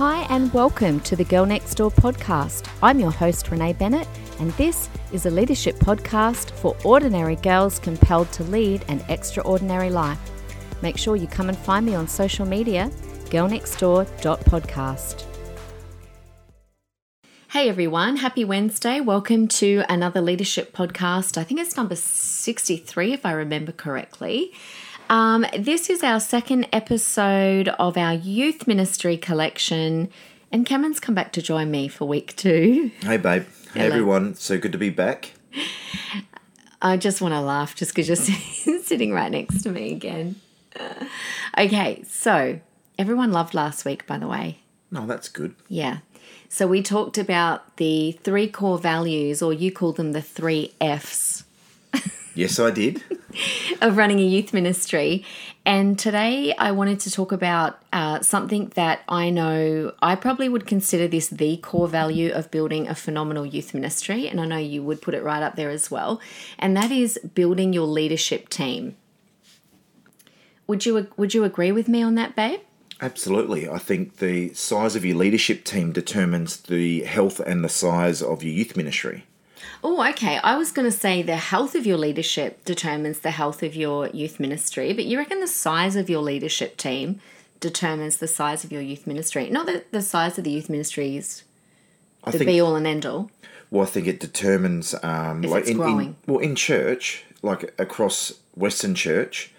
Hi, and welcome to the Girl Next Door podcast. I'm your host, Renee Bennett, and this is a leadership podcast for ordinary girls compelled to lead an extraordinary life. Make sure you come and find me on social media, girlnextdoor.podcast. Hey everyone, happy Wednesday. Welcome to another leadership podcast. I think it's number 63, if I remember correctly. Um, this is our second episode of our youth ministry collection, and Cameron's come back to join me for week two. Hey, babe. Hey, Hello. everyone. So good to be back. I just want to laugh just because you're sitting- right next to me again. Uh, okay, so everyone loved last week, by the way. No, that's good. Yeah. So we talked about the three core values, or you call them the three F's Yes, I did. of running a youth ministry. And today I wanted to talk about uh, something that I know I probably would consider this the core value of building a phenomenal youth ministry. And I know you would put it right up there as well. And that is building your leadership team. Would you would you agree with me on that, babe? Absolutely. I think the size of your leadership team determines the health and the size of your youth ministry. Oh, okay. I was going to say the health of your leadership determines the health of your youth ministry, but you reckon the size of your leadership team determines the size of your youth ministry? Not that the size of the youth ministry is the think. be all and end all. well, I think it determines. Um, like it's in, in growing. well in church, like across Western Church,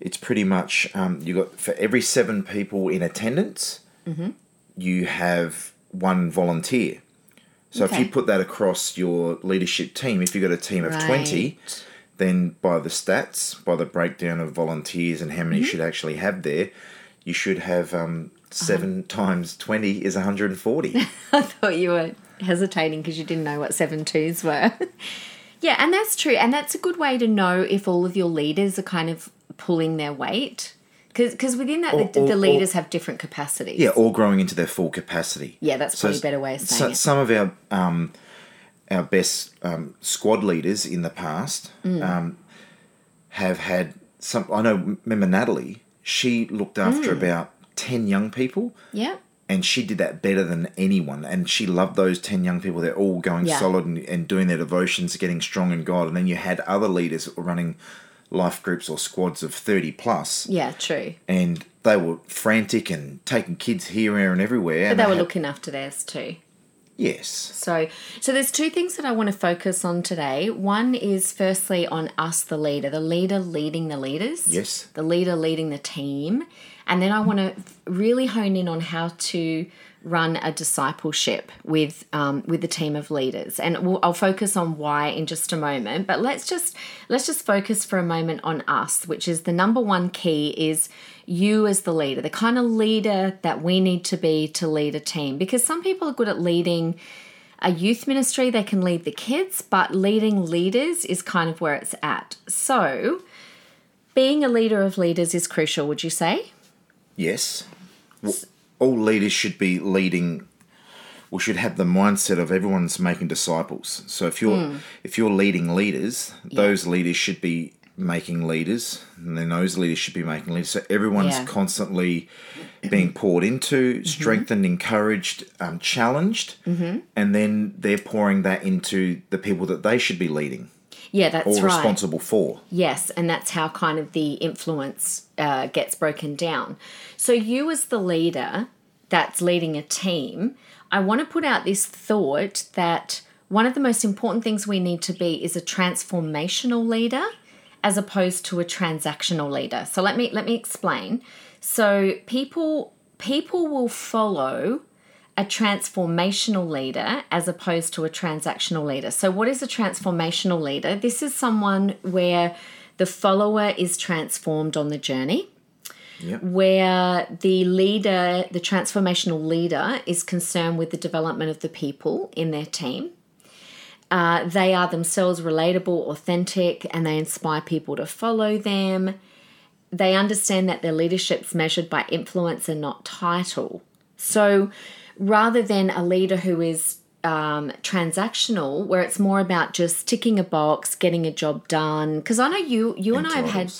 it's pretty much um, you got for every seven people in attendance, Mm-hmm. you have one volunteer. So if you put that across your leadership team, if you've got a team of twenty, then by the stats, by the breakdown of volunteers and how many you should actually have there, you should have um, 7 times 20 is 140. I thought you were hesitating because you didn't know what seven twos were. yeah, and that's true. And that's a good way to know if all of your leaders are kind of pulling their weight. Because within that, Or- the, or- the or- leaders have different capacities. yeah, all growing into their full capacity. Yeah, that's probably a better way of so- saying it. Some of our um, our best um, squad leaders in the past Mm. um, have had some. I know, remember Natalie? She looked after Mm. about 10 young people. Yeah. and she did that better than anyone and she loved those 10 young people they're all going Yeah. solid and, and doing their devotions getting strong in god and then you had other leaders that were running life groups or squads of 30 plus Yeah, true. and they were frantic and taking kids here there and everywhere But and they were had- looking after theirs too. yes So, so there's two things that I want to focus on today. One is firstly on us, the leader, the leader leading the leaders. Yes. The leader leading the team, and then I want to really hone in on how to run a discipleship with um, with the team of leaders, and we'll, I'll focus on why in just a moment. But let's just let's just focus for a moment on us, which is the number one key is you as the leader, the kind of leader that we need to be to lead a team. Because some people are good at leading a youth ministry, they can lead the kids, but leading leaders is kind of where it's at. So, being a leader of leaders is crucial, would you say? yes all leaders should be leading we should have the mindset of everyone's making disciples so if you're Hmm. if you're leading leaders those leaders should be making leaders and then those leaders should be making leaders so everyone's Yeah. Mm-hmm. constantly being poured into strengthened encouraged um, challenged Mm-hmm. and then they're pouring that into the people that they should be leading Yeah, that's right. responsible for Yes, and that's how kind of the influence uh, gets broken down. So, you as the leader that's leading a team, I want to put out this thought that one of the most important things we need to be is a transformational leader as opposed to a transactional leader. So let me let me explain. So people people will follow a transformational leader as opposed to a transactional leader. So, what is a transformational leader? This is someone where the follower is transformed on the journey, Yep. where the leader, the transformational leader, is concerned with the development of the people in their team. Uh, they are themselves relatable, authentic, and they inspire people to follow them. They understand that their leadership's measured by influence and not title. So rather than a leader who is um, transactional, where it's more about just ticking a box, getting a job done, because I know you, you and I have had.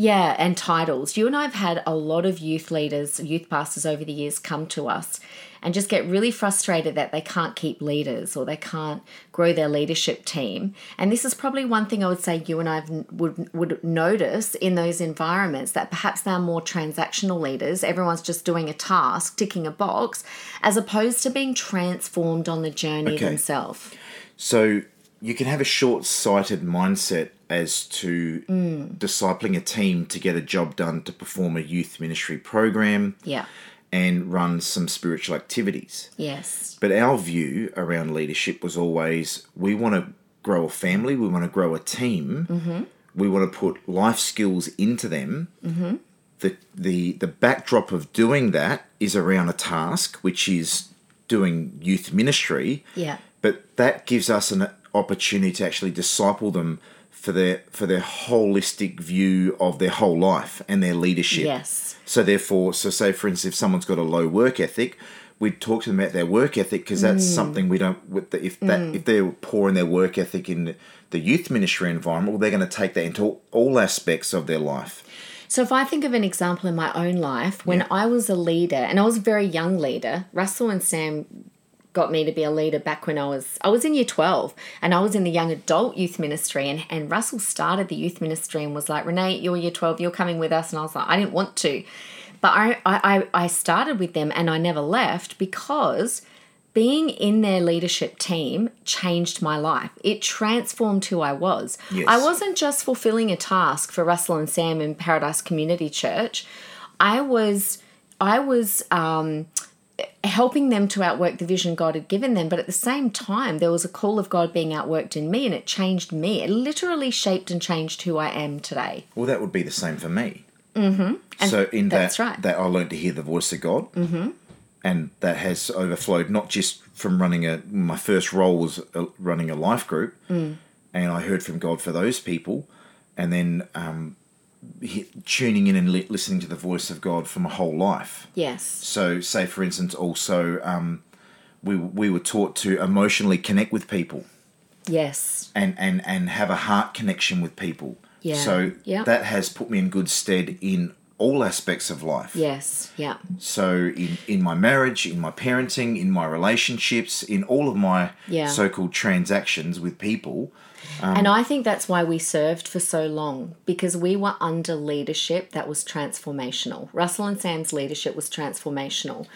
Yeah, and titles. You and I have had a lot of youth leaders, youth pastors over the years come to us and just get really frustrated that they can't keep leaders or they can't grow their leadership team. And this is probably one thing I would say you and I would would notice in those environments that perhaps they're more transactional leaders. Everyone's just doing a task, ticking a box, as opposed to being transformed on the journey Okay. themselves. So you can have a short sighted mindset as to Mm. discipling a team to get a job done to perform a youth ministry program Yeah. and run some spiritual activities. Yes. But our view around leadership was always we want to grow a family, we want to grow a team, Mm-hmm. we want to put life skills into them. The, the, the backdrop of doing that is around a task, which is doing youth ministry. Yeah. But that gives us an opportunity to actually disciple them for their for their holistic view of their whole life and their leadership. Yes. So therefore, so say for instance, if someone's got a low work ethic, we'd talk to them about their work ethic because that's Mm. something we don't. With the, if that if they're poor in their work ethic in the youth ministry environment, well, they're going to take that into all, all aspects of their life. So if I think of an example in my own life, when Yeah. I was a leader, and I was a very young leader, Russell and Sam got me to be a leader back when I was I was in year 12 and I was in the young adult youth ministry and, and Russell started the youth ministry and was like, Renee, you're year 12, you're coming with us and I was like, I didn't want to. But I, I, I started with them and I never left because being in their leadership team changed my life. It transformed who I was. Yes. I wasn't just fulfilling a task for Russell and Sam in Paradise Community Church. I was I was um, helping them to outwork the vision God had given them, but at the same time, there was a call of God being outworked in me, and it changed me. It literally shaped and changed who I am today. Well, that would be the same for me. Mm-hmm. So in that's that, right. that I learned to hear the voice of God, mm-hmm. and that has overflowed not just from running a. My first role was running a life group, Mm. and I heard from God for those people, and then um, tuning in and li- listening to the voice of God for my whole life. Yes. So, say for instance, also um, we we were taught to emotionally connect with people Yes. and and and have a heart connection with people. Yeah. So Yeah. that has put me in good stead in all aspects of life. Yes. Yeah. So in in my marriage, in my parenting, in my relationships, in all of my Yeah. so-called transactions with people. Um, and I think that's why we served for so long because we were under leadership that was transformational. Russell and Sam's leadership was transformational.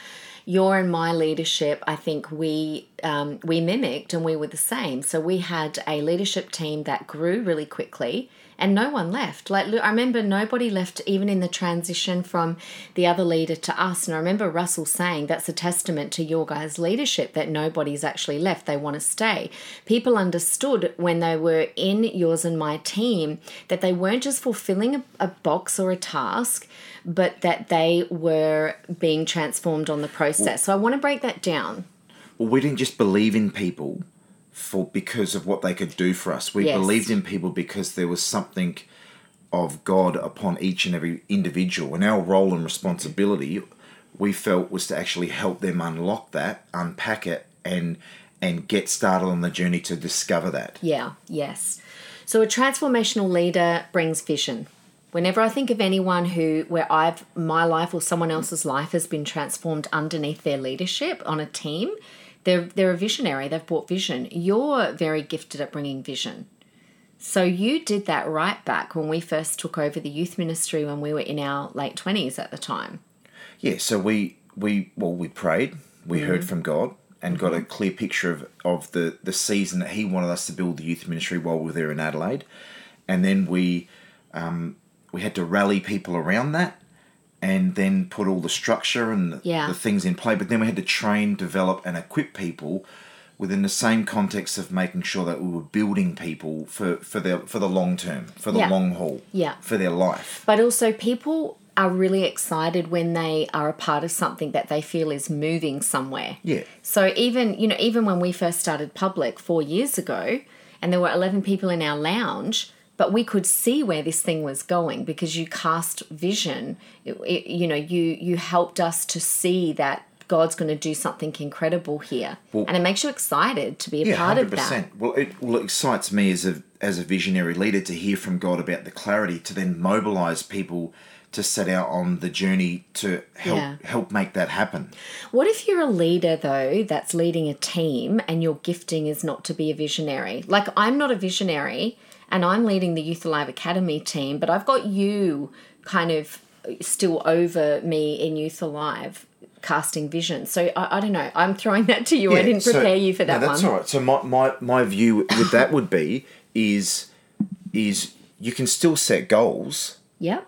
Your and my leadership, I think we um, we mimicked and we were the same. So we had a leadership team that grew really quickly, and no one left. Like I remember, nobody left even in the transition from the other leader to us. And I remember Russell saying that's a testament to your guys' leadership that nobody's actually left. They want to stay. People understood when they were in yours and my team that they weren't just fulfilling a, a box or a task, but that they were being transformed on the process. so I want to break that down. Well, we didn't just believe in people for because of what they could do for us. We Yes. believed in people because there was something of God upon each and every individual, and our role and responsibility we felt was to actually help them unlock that, unpack it, and and get started on the journey to discover that. Yeah, yes. So a transformational leader brings vision. Whenever I think of anyone who where I've my life or someone else's life has been transformed underneath their leadership on a team, they're they're a visionary. They've brought vision. You're very gifted at bringing vision. So you did that right back when we first took over the youth ministry when we were in our late twenties at the time. Yeah, so we we well we prayed, we heard from God, and got a clear picture of, of the the season that He wanted us to build the youth ministry while we were there in Adelaide, and then we um, we had to rally people around that, and then put all the structure and the, Yeah. the things in play. But then we had to train, develop, and equip people within the same context of making sure that we were building people for for the for the long term, for the Yeah. long haul, Yeah. for their life. But also, people are really excited when they are a part of something that they feel is moving somewhere. Yeah. So even you know even when we first started public four years ago, and there were eleven people in our lounge, but we could see where this thing was going because you cast vision. It- it- you know, you you helped us to see that God's going to do something incredible here, and it makes you excited to be a part of that. Well, it well it excites me as a as a visionary leader to hear from God about the clarity to then mobilize people to set out on the journey to help Yeah. help make that happen. What if you're a leader, though, that's leading a team and your gifting is not to be a visionary? Like, I'm not a visionary and I'm leading the Youth Alive Academy team, but I've got you kind of still over me in Youth Alive casting vision. So I, I don't know. I'm throwing that to you. I didn't so- prepare you for that no, that's one. all right. So my, my, my view with that would be is is you can still set goals Yep.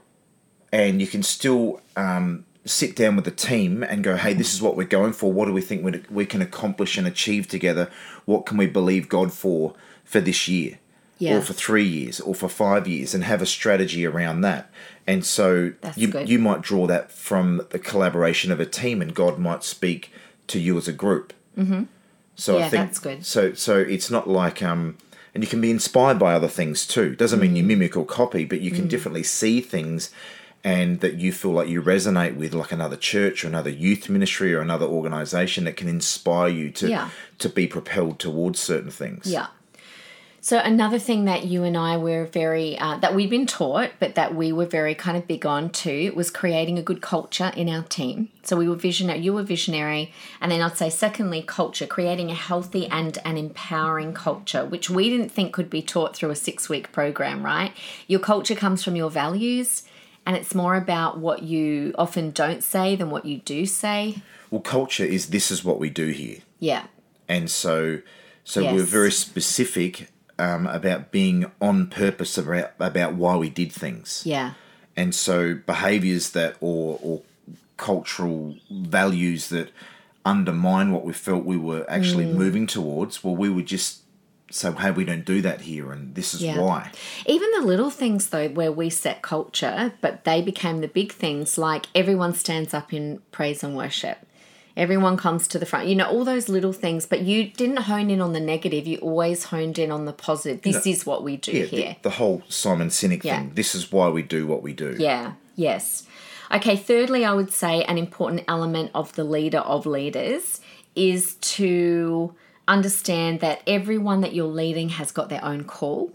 and you can still um, sit down with the team and go, hey, this is what we're going for. What do we think we, we can accomplish and achieve together? What can we believe God for for this year? Yeah. Or for three years or for five years and have a strategy around that. And so That's you, good. you might draw that from the collaboration of a team and God might speak to you as a group. Mm-hmm. So Yeah, I think that's good. So so it's not like um and you can be inspired by other things too. Doesn't mean Mm. you mimic or copy, but you can definitely see things and that you feel like you resonate with like another church or another youth ministry or another organization that can inspire you to Yeah. to be propelled towards certain things. Yeah. So another thing that you and I were very uh, that we'd been taught, but that we were very kind of big on too, was creating a good culture in our team. So we were visionary. You were visionary, and then I'd say secondly, culture, creating a healthy and an empowering culture, which we didn't think could be taught through a six-week program. Right? Your culture comes from your values, and it's more about what you often don't say than what you do say. Well, culture is this is what we do here. Yeah. and so so we're very specific um, about being on purpose about about why we did things Yeah. and so behaviors that or or cultural values that undermine what we felt we were actually Mm. moving towards well we would just say hey we don't do that here and this is Yeah. why Even the little things, though, where we set culture, but they became the big things, like everyone stands up in praise and worship. Everyone comes to the front. You know, all those little things, but you didn't hone in on the negative. You always honed in on the positive. This is what we do yeah here. the, the whole simon sinek Yeah. thing this is why we do what we do Yeah, yes. Okay, thirdly, I would say an important element of the leader of leaders is to understand that everyone that you're leading has got their own call.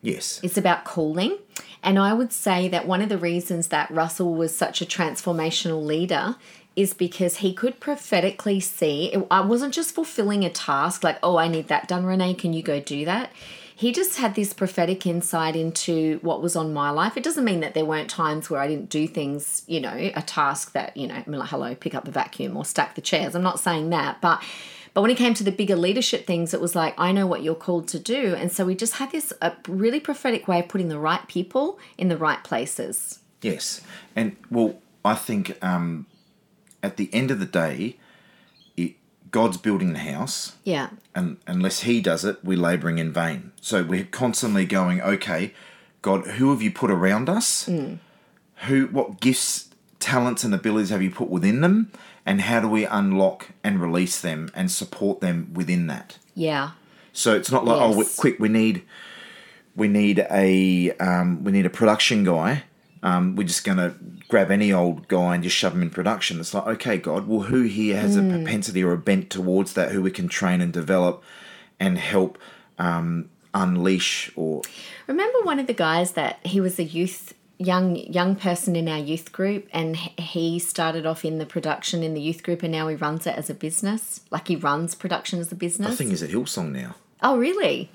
yes It's about calling. And I would say that one of the reasons that Russell was such a transformational leader is because he could prophetically see it, I wasn't just fulfilling a task like, oh, I need that done, Renee, can you go do that? He just had this prophetic insight into what was on my life. It doesn't mean that there weren't times where I didn't do things, you know, a task that, you know, I mean, like, hello, pick up the vacuum or stack the chairs. I'm not saying that, but but when it came to the bigger leadership things, it was like, I know what you're called to do. And so we just had this really prophetic way of putting the right people in the right places. Yes, and well, I think um, at the end of the day, it, God's building the house, Yeah. and unless He does it, we're labouring in vain. So we're constantly going, okay, God, who have you put around us? Who, what gifts, talents, and abilities have you put within them? And how do we unlock and release them and support them within that? Yeah. So it's not like oh, we, quick, we need we need a um, we need a production guy. Um, we're just gonna grab any old guy and just shove him in production. It's like okay, God, well, who here has a propensity or a bent towards that? Who we can train and develop and help um, unleash or Remember one of the guys that he was a youth young young person in our youth group and he started off in the production in the youth group and now he runs it as a business like he runs production as a business i think he's at Hillsong now. oh really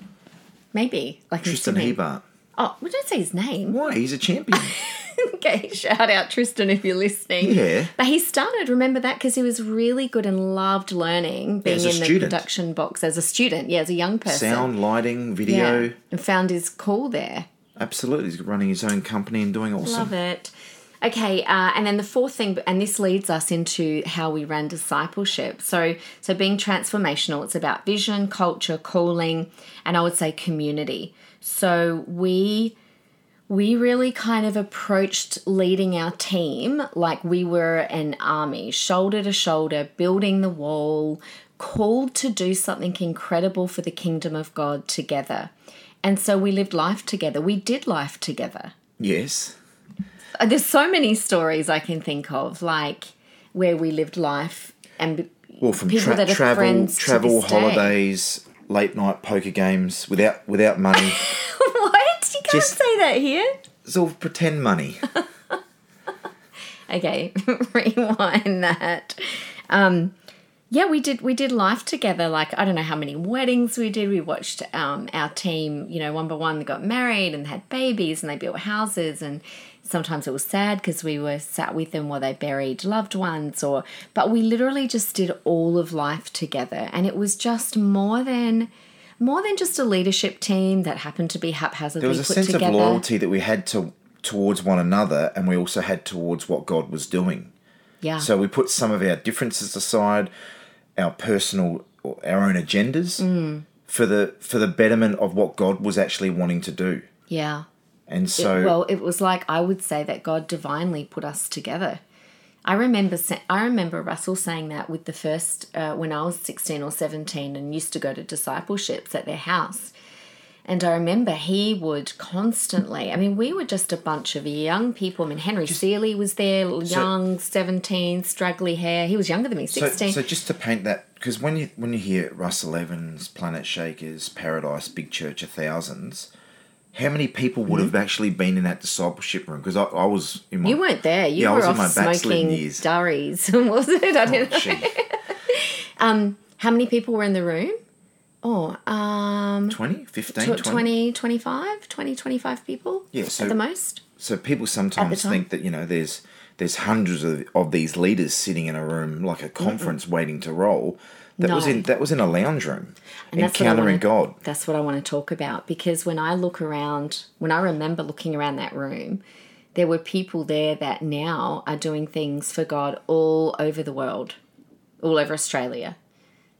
maybe like Tristan. Hebart. oh we don't say his name Why? He's a champion. okay shout out tristan if you're listening Yeah. but he started remember that because he was really good and loved learning being in the student. production box as a student yeah as a young person Sound, lighting, yeah video. and found his call there Absolutely, he's running his own company and doing awesome. Love it. Okay, uh, and then the fourth thing, and this leads us into how we run discipleship. So, so being transformational, it's about vision, culture, calling, and I would say community. So we we really kind of approached leading our team like we were an army, shoulder to shoulder, building the wall, called to do something incredible for the kingdom of God together. And so we lived life together. We did life together. Yes. Uh, There's so many stories I can think of, like where we lived life and Well, from People tra- that are travel, friends travel, this day. holidays, late night poker games without without money. just say that here. it's all pretend money. Okay, rewind that. Um, yeah, we did we did life together. Like I don't know how many weddings we did. We watched um, our team, you know, one by one they got married and had babies and they built houses and sometimes it was sad because we were sat with them while they buried loved ones or but we literally just did all of life together and it was just more than more than just a leadership team that happened to be haphazardly There was a sense together. of loyalty that we had to towards one another, and we also had towards what God was doing. Yeah. So we put some of our differences aside, our personal, our own agendas, Mm. for the for the betterment of what God was actually wanting to do. yeah. And so, well, it was like I would say that God divinely put us together. I remember I remember Russell saying that with the first uh, when I was sixteen or seventeen and used to go to discipleships at their house, and I remember he would constantly. I mean, we were just a bunch of young people. I mean, Henry Seeley was there, young, seventeen, straggly hair. He was younger than me, so, sixteen. so just to paint that, because when you when you hear Russell Evans, Planet Shakers, Paradise, Big Church of Thousands, how many people would have actually been in that discipleship room? Because I, I was in my Mm-hmm. you weren't there. You Yeah, I were was in off my smoking years. durries, was it? I don't know. Gee, How many people were in the room? Oh, um, 20, 15, tw- 20? 20, 25, 20, 25 people Yeah, so- at the most. So people sometimes think that you know there's there's hundreds of, of these leaders sitting in a room like a conference waiting to roll. That was in that was in a lounge room, And encountering God. That's what I want to talk about because when I look around, when I remember looking around that room, there were people there that now are doing things for God all over the world, all over Australia,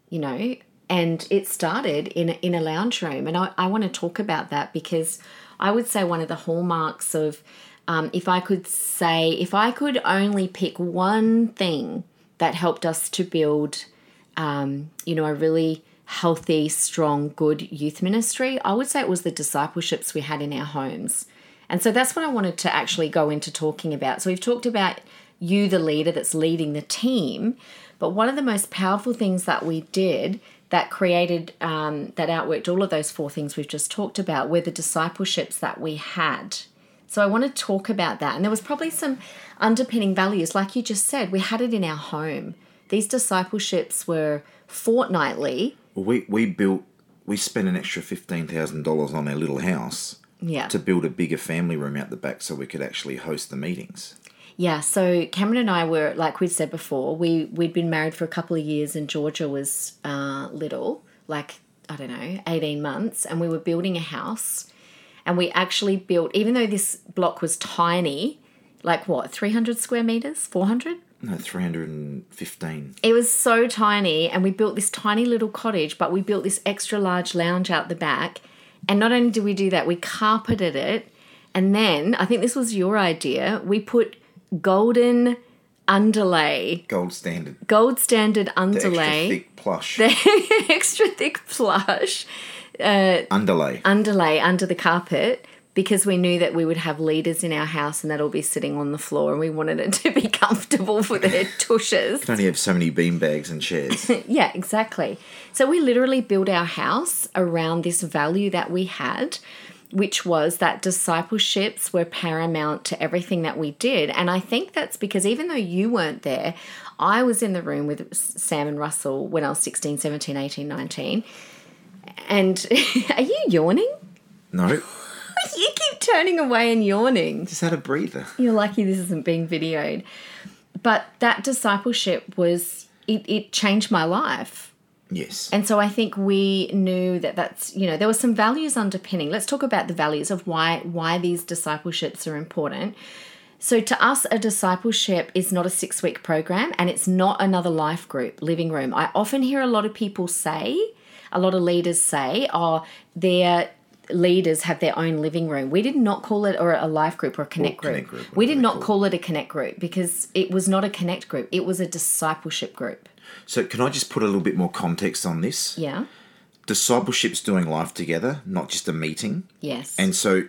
you know. And it started in a, in a lounge room, and I, I want to talk about that because I would say one of the hallmarks of, um, if I could say, if I could only pick one thing that helped us to build um, you know, a really healthy, strong, good youth ministry, I would say it was the discipleships we had in our homes. And so that's what I wanted to actually go into talking about. So we've talked about you, the leader that's leading the team, but one of the most powerful things that we did that created, um, that outworked all of those four things we've just talked about were the discipleships that we had. So I want to talk about that. And there was probably some underpinning values. Like you just said, we had it in our home. These discipleships were fortnightly. Well, we we built we spent an extra fifteen thousand dollars on our little house Yeah. to build a bigger family room out the back so we could actually host the meetings. Yeah, so Cameron and I were, like we'd said before, we, we'd been married for a couple of years and Georgia was uh, little, like, I don't know, 18 months, and we were building a house. And we actually built, even though this block was tiny, like what, 300 square meters, 400? No, three hundred and fifteen. It was so tiny, and we built this tiny little cottage, but we built this extra large lounge out the back. And not only did we do that, we carpeted it. And then, I think this was your idea, we put golden underlay, Gold standard. gold standard The extra underlay, thick plush. extra thick plush uh, underlay. underlay under the carpet because we knew that we would have leaders in our house and that'll be sitting on the floor and we wanted it to be comfortable for their tushes. You can only have so many bean bags and chairs. Yeah, exactly. So we literally built our house around this value that we had, which was that discipleships were paramount to everything that we did. And I think that's because even though you weren't there, I was in the room with Sam and Russell when I was 16, 17, 18, 19. And are you yawning? no, turning away and yawning. just had a breather. You're lucky this isn't being videoed. But that discipleship was, it, it changed my life. Yes. And so I think we knew that that's, you know, there were some values underpinning. Let's talk about the values of why why these discipleships are important. So to us a discipleship is not a 6-week program and it's not another life group, living room. I often hear a lot of people say, a lot of leaders say, oh, their leaders have their own living room. We did not call it or a life group or a connect Or group. connect group, we did not call it. call it a connect group because it was not a connect group. It was a discipleship group. So can I just put a little bit more context on this? Yeah. Discipleship's doing life together, not just a meeting. Yes. And so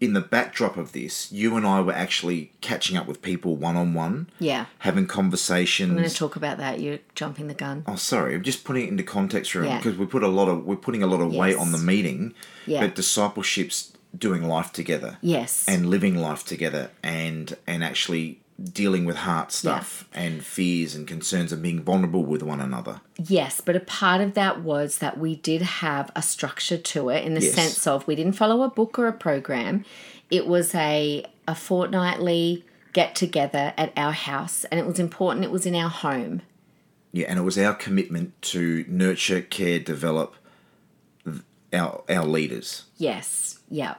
in the backdrop of this, you and I were actually catching up with people one on one, yeah. having conversations. I'm going to talk about that. You're jumping the gun. Oh, sorry. I'm just putting it into context room Yeah. because we put a lot of we're putting a lot of weight on the meeting. Yeah. But discipleships doing life together Yes. and living life together and and actually dealing with heart stuff and fears and concerns and being vulnerable with one another. Yes, but a part of that was that we did have a structure to it in the Yes. sense of we didn't follow a book or a program. It was a a fortnightly get together at our house and it was important it was in our home. Yeah, and it was our commitment to nurture, care, develop our our leaders. Yes. Yeah.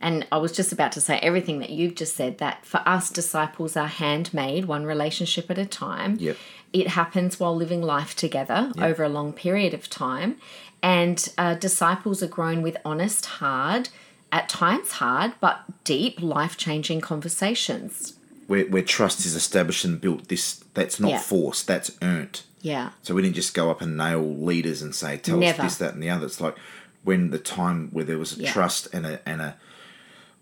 And I was just about to say everything that you've just said that for us disciples are handmade, one relationship at a time. Yep. It happens while living life together over a long period of time. And uh, disciples are grown with honest, hard, at times hard, but deep, life changing conversations. Where, where trust is established and built, this that's not Yeah. forced, that's earned. Yeah. So we didn't just go up and nail leaders and say, tell Never. us this, that, and the other. It's like when the time where there was a Yeah. trust and a and a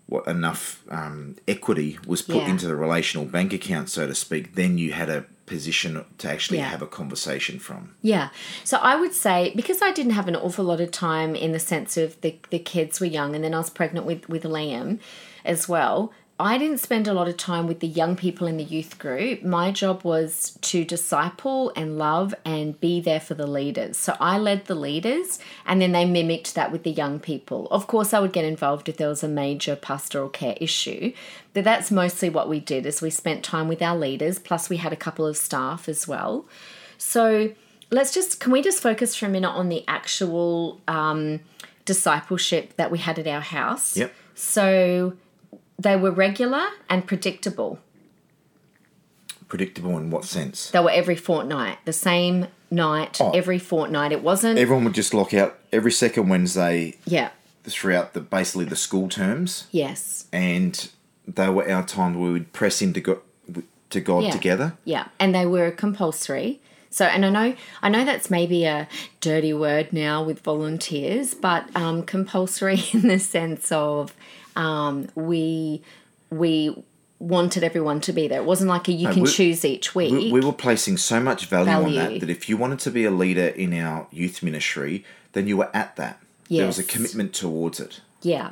what enough um, equity was put Yeah. into the relational bank account, so to speak, then you had a position to actually Yeah. have a conversation from. Yeah. So I would say because I didn't have an awful lot of time in the sense of the the kids were young and then I was pregnant with with Liam as well. I didn't spend a lot of time with the young people in the youth group. My job was to disciple and love and be there for the leaders. So I led the leaders and then they mimicked that with the young people. Of course I would get involved if there was a major pastoral care issue, but that's mostly what we did is we spent time with our leaders plus we had a couple of staff as well. So let's just can we just focus for a minute on the actual um, discipleship that we had at our house? Yep. So they were regular and predictable. Predictable in what sense? They were every fortnight, the same night Oh. every fortnight. It wasn't. Everyone would just lock out every second Wednesday yeah. throughout the basically the school terms, Yes. and they were our time where we would press into God, to God Yeah. together. Yeah, and they were compulsory. So, and I know, I know that's maybe a dirty word now with volunteers, but um, compulsory in the sense of um, we we wanted everyone to be there. It wasn't like a you can we- choose each week. We, we were placing so much value, on that that if you wanted to be a leader in our youth ministry, then you were at that. There was a commitment towards it. Yeah.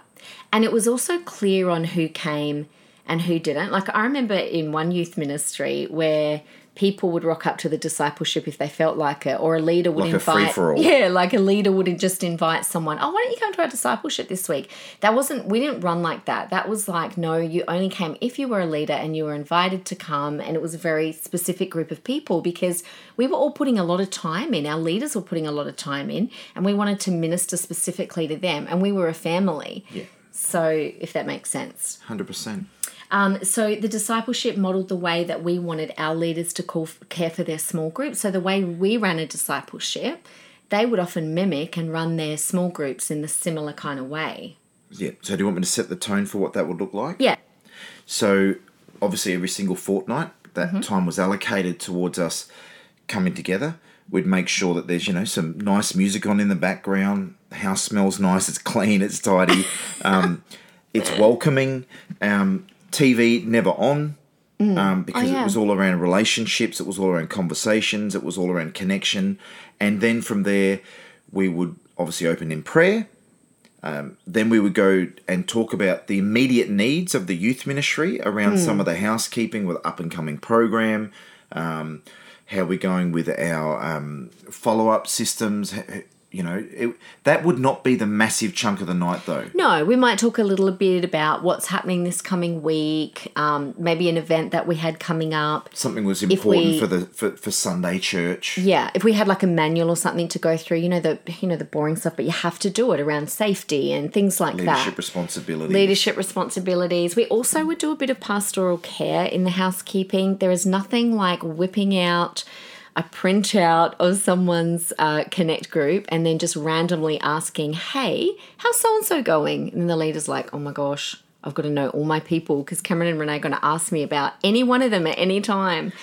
And it was also clear on who came and who didn't. Like I remember in one youth ministry where people would rock up to the discipleship if they felt like it, or a leader would Like invite. Yeah, like a leader would just invite someone, oh, why don't you come to our discipleship this week? That wasn't we didn't run like that. That was like, no, you only came if you were a leader and you were invited to come and it was a very specific group of people because we were all putting a lot of time in. Our leaders were putting a lot of time in and we wanted to minister specifically to them and we were a family. Yeah. So, if that makes sense. 100%. Um, so, the discipleship modeled the way that we wanted our leaders to call, care for their small groups. So, the way we ran a discipleship, they would often mimic and run their small groups in the similar kind of way. Yeah. So, do you want me to set the tone for what that would look like? Yeah. So, obviously, every single fortnight, that Mm-hmm. time was allocated towards us coming together. We'd make sure that there's, you know, some nice music on in the background. The house smells nice, it's clean, it's tidy, um, it's welcoming. Um, TV never on um, because Oh, yeah. it was all around relationships, it was all around conversations, it was all around connection. And then from there, we would obviously open in prayer. Um, then we would go and talk about the immediate needs of the youth ministry around some of the housekeeping with up and coming program, um, how we're going with our um, follow up systems. You know, it, that would not be the massive chunk of the night though. No, we might talk a little bit about what's happening this coming week, um, maybe an event that we had coming up. Something was important we- for the for, for Sunday church. Yeah, if we had like a manual or something to go through, you know the you know the boring stuff, but you have to do it around safety and things like that. Leadership that. responsibility. Leadership responsibilities. We also would do a bit of pastoral care in the housekeeping. There is nothing like whipping out a printout of someone's uh, connect group and then just randomly asking, "Hey, how's so and so going?" And the leader's like, "Oh my gosh." I've got to know all my people because Cameron and Renee are going to ask me about any one of them at any time.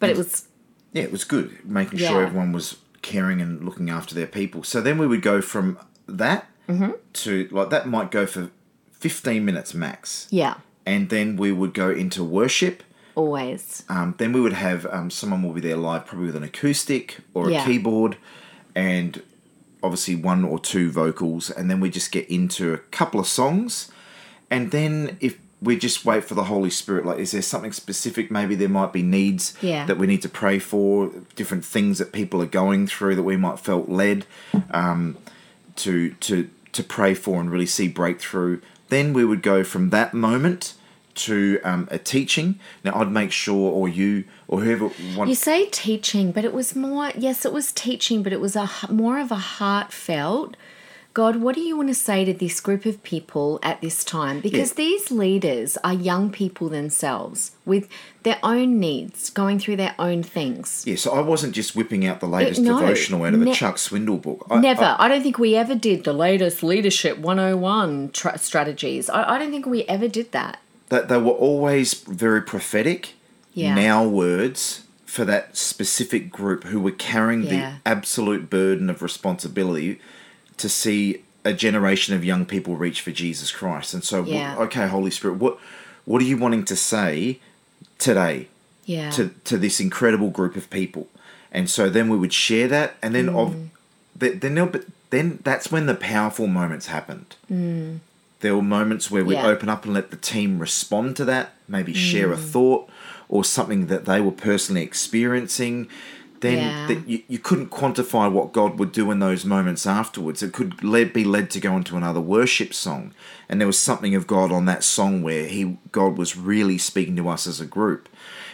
But it was yeah, it was good, making Yeah. sure everyone was caring and looking after their people. So then we would go from that Mm-hmm. to like that might go for fifteen minutes max, yeah, and then we would go into worship. Always. Um, then we would have um, someone will be there live, probably with an acoustic or a Yeah. keyboard, and obviously one or two vocals, and then we just get into a couple of songs, and then if we just wait for the Holy Spirit, like is there something specific? Maybe there might be needs Yeah. that we need to pray for, different things that people are going through that we might felt led um, to to to pray for and really see breakthrough. Then we would go from that moment to um, a teaching. Now I'd make sure, or you, or whoever wants. You say teaching, but it was more, yes, it was teaching, but it was a more of a heartfelt. God, what do you want to say to this group of people at this time? Because these leaders are young people themselves with their own needs, going through their own things. Yeah, so I wasn't just whipping out the latest no, devotional out of the Chuck Swindoll book. I, Never. I- I, don't think we ever did the latest leadership 101 tra- strategies. I, I don't think we ever did that. That they were always very prophetic. Yeah. Now words for that specific group who were carrying Yeah. the absolute burden of responsibility to see a generation of young people reach for Jesus Christ. And so, Yeah. okay, Holy Spirit, what what are you wanting to say today Yeah. to to this incredible group of people? And so then we would share that, and then of Mm. th- then then that's when the powerful moments happened. There were moments where we Mm. Yeah. open up and let the team respond to that, maybe share a thought or something that they were personally experiencing. Then Yeah. that you, you couldn't quantify what God would do in those moments afterwards. It could led, be led to go into another worship song, and there was something of God on that song where He God was really speaking to us as a group.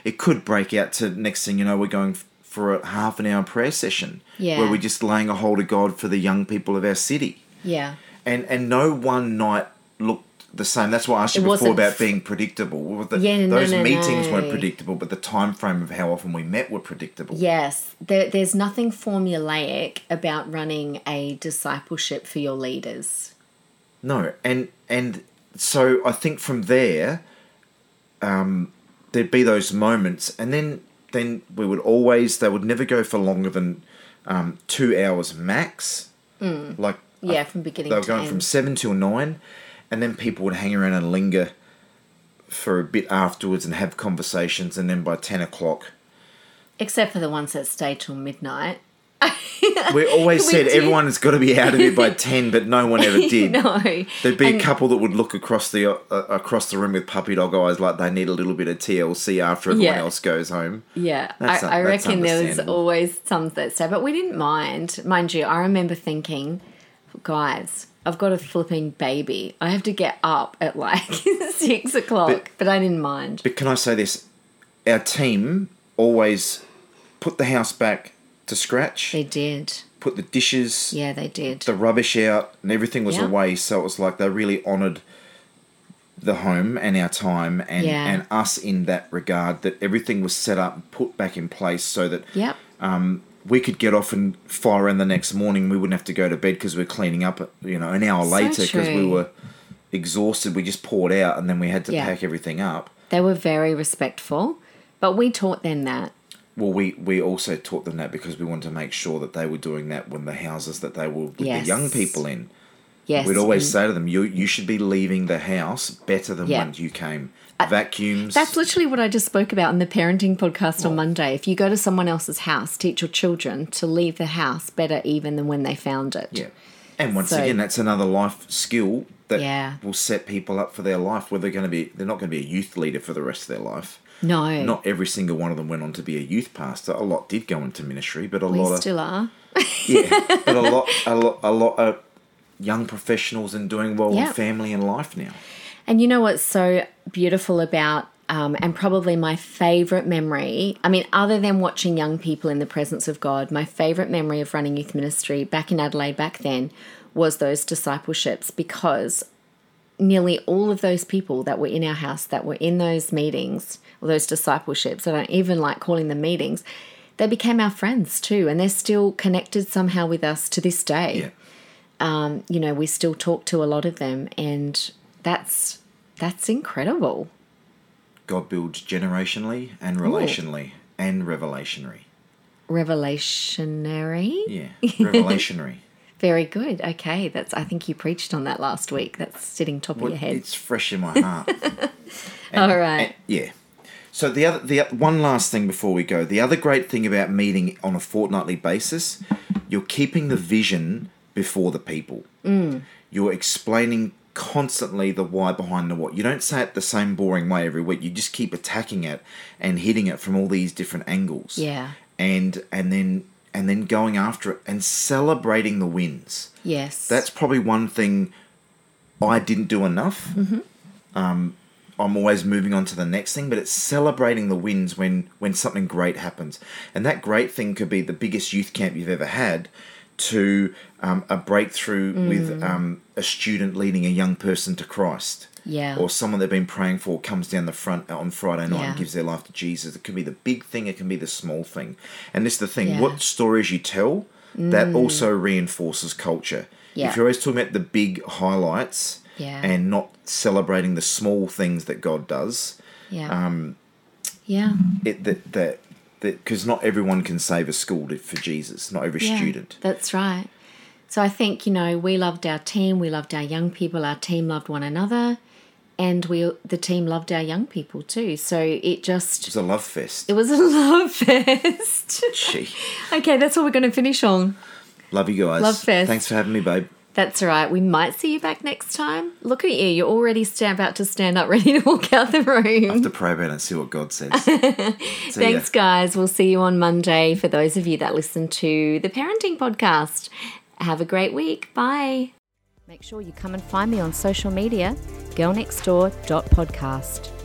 It could break out to next thing you know, we're going for a half an hour prayer session Yeah. where we're just laying a hold of God for the young people of our city yeah. and and no one night looked the same. That's why I asked you It before about being predictable. The- Yeah, no, those no, meetings no. weren't predictable, but the time frame of how often we met were predictable. Yes, there, there's nothing formulaic about running a discipleship for your leaders. No, and and so I think from there, um, there'd be those moments, and then then we would always they would never go for longer than um, two hours max. Mm. Like Yeah, from beginning they were going end. from seven till nine, and then people would hang around and linger for a bit afterwards and have conversations, and then by ten o'clock, Except for the ones that stay till midnight. we always said did. everyone has got to be out of here by ten, but no one ever did. no. There'd be And- a couple that would look across the uh, across the room with puppy dog eyes, like they need a little bit of TLC after everyone Yeah. else goes home. Yeah, That's I, I reckon there was always some that stay, but we didn't mind. Mind you, I remember thinking, guys, I've got a flipping baby. I have to get up at like six o'clock, but, I didn't mind. But can I say this? Our team always put the house back to scratch, They did. put the dishes, Yeah, they did. the rubbish out, and everything was Yeah. away. So it was like they really honoured the home and our time and, Yeah. and us in that regard. That everything was set up, and put back in place, so that Yep. Um, we could get off and fire in the next morning. We wouldn't have to go to bed because we're cleaning up, you know, an hour So later because we were exhausted. We just poured out and then we had to Yeah. pack everything up. They were very respectful, but we taught them that. Well, we, we also taught them that because we wanted to make sure that they were doing that when the houses that they were with Yes. the young people in. Yes. We'd always say to them, you you should be leaving the house better than Yeah. when you came. Uh, vacuums. That's literally what I just spoke about in the parenting podcast on Monday. If you go to someone else's house, teach your children to leave the house better even than when they found it. yeah. And once So- again, that's another life skill that Yeah. will set people up for their life. Where they're going to be, they're not going to be a youth leader for the rest of their life. No. Not every single one of them went on to be a youth pastor. A lot did go into ministry, but a we lot of still are. yeah, but a lot, a lot, a lot of young professionals and doing well Yeah. in family and life now. And you know what's so beautiful about, um, and probably my favorite memory, I mean, other than watching young people in the presence of God, my favorite memory of running youth ministry back in Adelaide back then was those discipleships because nearly all of those people that were in our house that were in those meetings or those discipleships, I don't even like calling them meetings, they became our friends too. And they're still connected somehow with us to this day Yeah. you know we still talk to a lot of them and that's that's incredible God builds generationally and relationally and revelationary. revelationary Yeah, revelationary. very good okay that's i think you preached on that last week that's sitting top of your head It's fresh in my heart. all right And- yeah. So the other, the one last thing before we go. The other great thing about meeting on a fortnightly basis, you're keeping the vision before the people. Mm. You're explaining constantly the why behind the what. You don't say it the same boring way every week. You just keep attacking it and hitting it from all these different angles. Yeah. And and then and then going after it and celebrating the wins. Yes. That's probably one thing I didn't do enough. Mm-hmm. Um, I'm always moving on to the next thing, but it's celebrating the wins when when something great happens, and that great thing could be the biggest youth camp you've ever had, to um, a breakthrough Mm. with um, a student leading a young person to Christ. Yeah. Or someone they've been praying for comes down the front on Friday night Yeah. and gives their life to Jesus. It can be the big thing, it can be the small thing. And this is the thing Yeah. Mm. what stories you tell, that also reinforces culture. Yeah. If you're always talking about the big highlights and not celebrating the small things that God does, yeah. um, yeah. it that that because not everyone can save a school for Jesus, not every Yeah, student. That's right. So I think, you know, we loved our team, we loved our young people, our team loved one another, and we the team loved our young people too. So it just It was a love fest. it was a love fest. Gee. okay, that's what we're going to finish on. Love you guys. Love fest. Thanks for having me, babe. That's all right. We might see you back next time. Look at you. You're already sta- about to stand up, ready to walk out the room. have to pray about it and see what God says. See Thanks, guys. We'll see you on Monday for those of you that listen to the parenting podcast. Have a great week. Bye. Make sure you come and find me on social media, girlnextdoor.podcast.